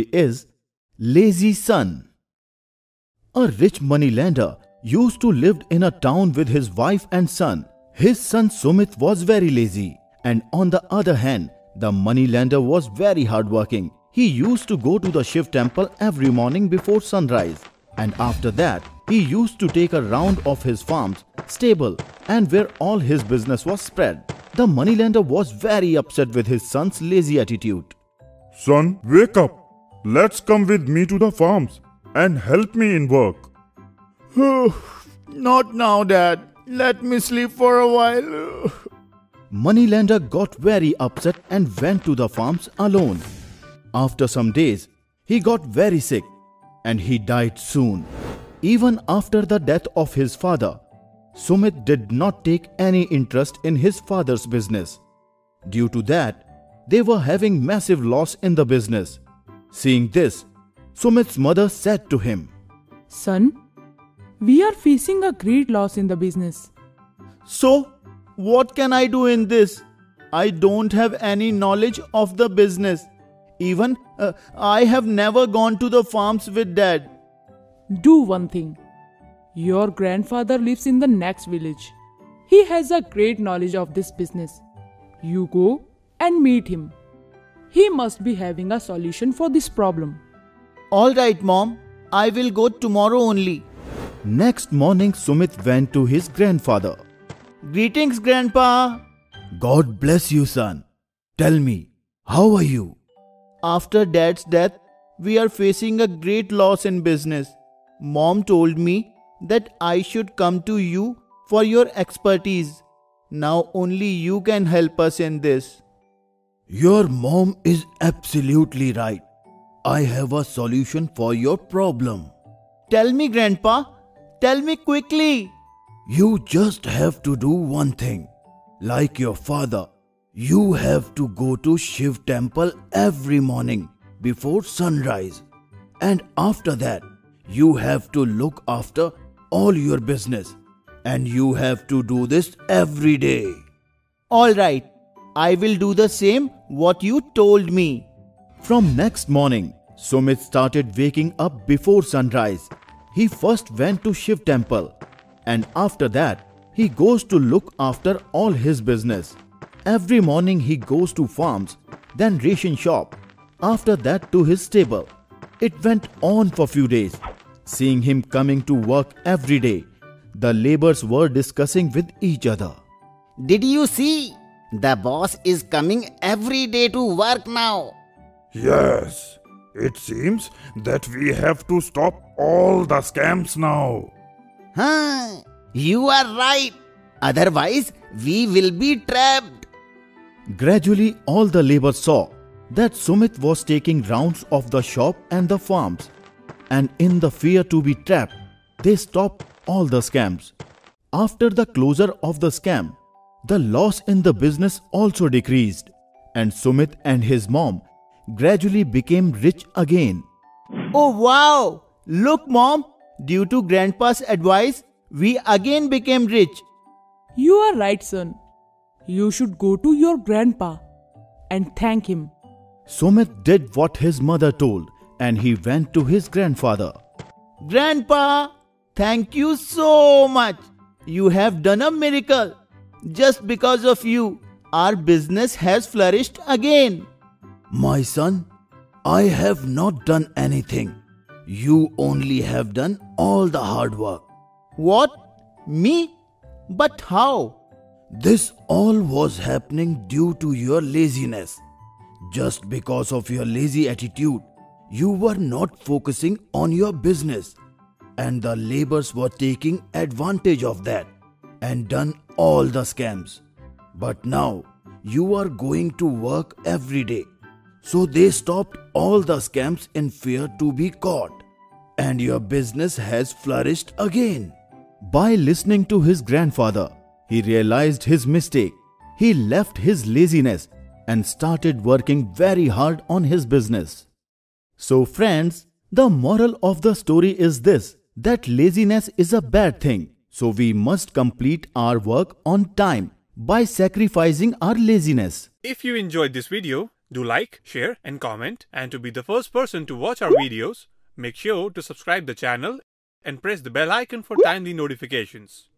is Lazy Son. A rich moneylender used to live in a town with his wife and son. His son Sumit was very lazy, and on the other hand, the moneylender was very hardworking. He used to go to the Shiv temple every morning before sunrise, and after that, he used to take a round of his farms, stable, and where all his business was spread. The moneylender was very upset with his son's lazy attitude. Son, wake up. Let's come with me to the farms and help me in work. Not now, Dad. Let me sleep for a while. Moneylender got very upset and went to the farms alone. After some days, he got very sick and he died soon. Even after the death of his father, Sumit did not take any interest in his father's business. Due to that, they were having massive loss in the business. Seeing this, Sumit's mother said to him, Son, we are facing a great loss in the business. So, what can I do in this? I don't have any knowledge of the business. Even uh, I have never gone to the farms with dad. Do one thing. Your grandfather lives in the next village. He has a great knowledge of this business. You go and meet him. He must be having a solution for this problem. All right, mom. I will go tomorrow only. Next morning, Sumit went to his grandfather. Greetings, grandpa. God bless you, son. Tell me, how are you? After dad's death, we are facing a great loss in business. Mom told me that I should come to you for your expertise. Now only you can help us in this. Your mom is absolutely right. I have a solution for your problem. Tell me, Grandpa. Tell me quickly. You just have to do one thing. Like your father, you have to go to Shiv temple every morning before sunrise. And after that, you have to look after all your business. And you have to do this every day. All right. I will do the same what you told me. From next morning, Sumit started waking up before sunrise. He first went to Shiv temple and after that he goes to look after all his business. Every morning he goes to farms, then ration shop, after that to his stable. It went on for few days. Seeing him coming to work every day, the laborers were discussing with each other. Did you see? The boss is coming every day to work now. Yes, it seems that we have to stop all the scams now. Huh? You are right. Otherwise, we will be trapped. Gradually, all the labour saw that Sumit was taking rounds of the shop and the farms, and in the fear to be trapped, they stopped all the scams. After the closure of the scam, the loss in the business also decreased, and Sumit and his mom gradually became rich again. Oh wow! Look, mom, due to grandpa's advice, we again became rich. You are right, son. You should go to your grandpa and thank him. Sumit did what his mother told and he went to his grandfather. Grandpa, thank you so much. You have done a miracle. Just because of you, our business has flourished again. My son, I have not done anything. You only have done all the hard work. What? Me? But how? This all was happening due to your laziness. Just because of your lazy attitude, you were not focusing on your business, and the laborers were taking advantage of that and done all the scams. But now you are going to work every day. So they stopped all the scams in fear to be caught. And your business has flourished again. By listening to his grandfather, he realized his mistake. He left his laziness and started working very hard on his business. So, friends, the moral of the story is this that laziness is a bad thing. So, we must complete our work on time by sacrificing our laziness. If you enjoyed this video, Do like, share, and comment. And to be the first person to watch our videos, make sure to subscribe the channel and press the bell icon for timely notifications.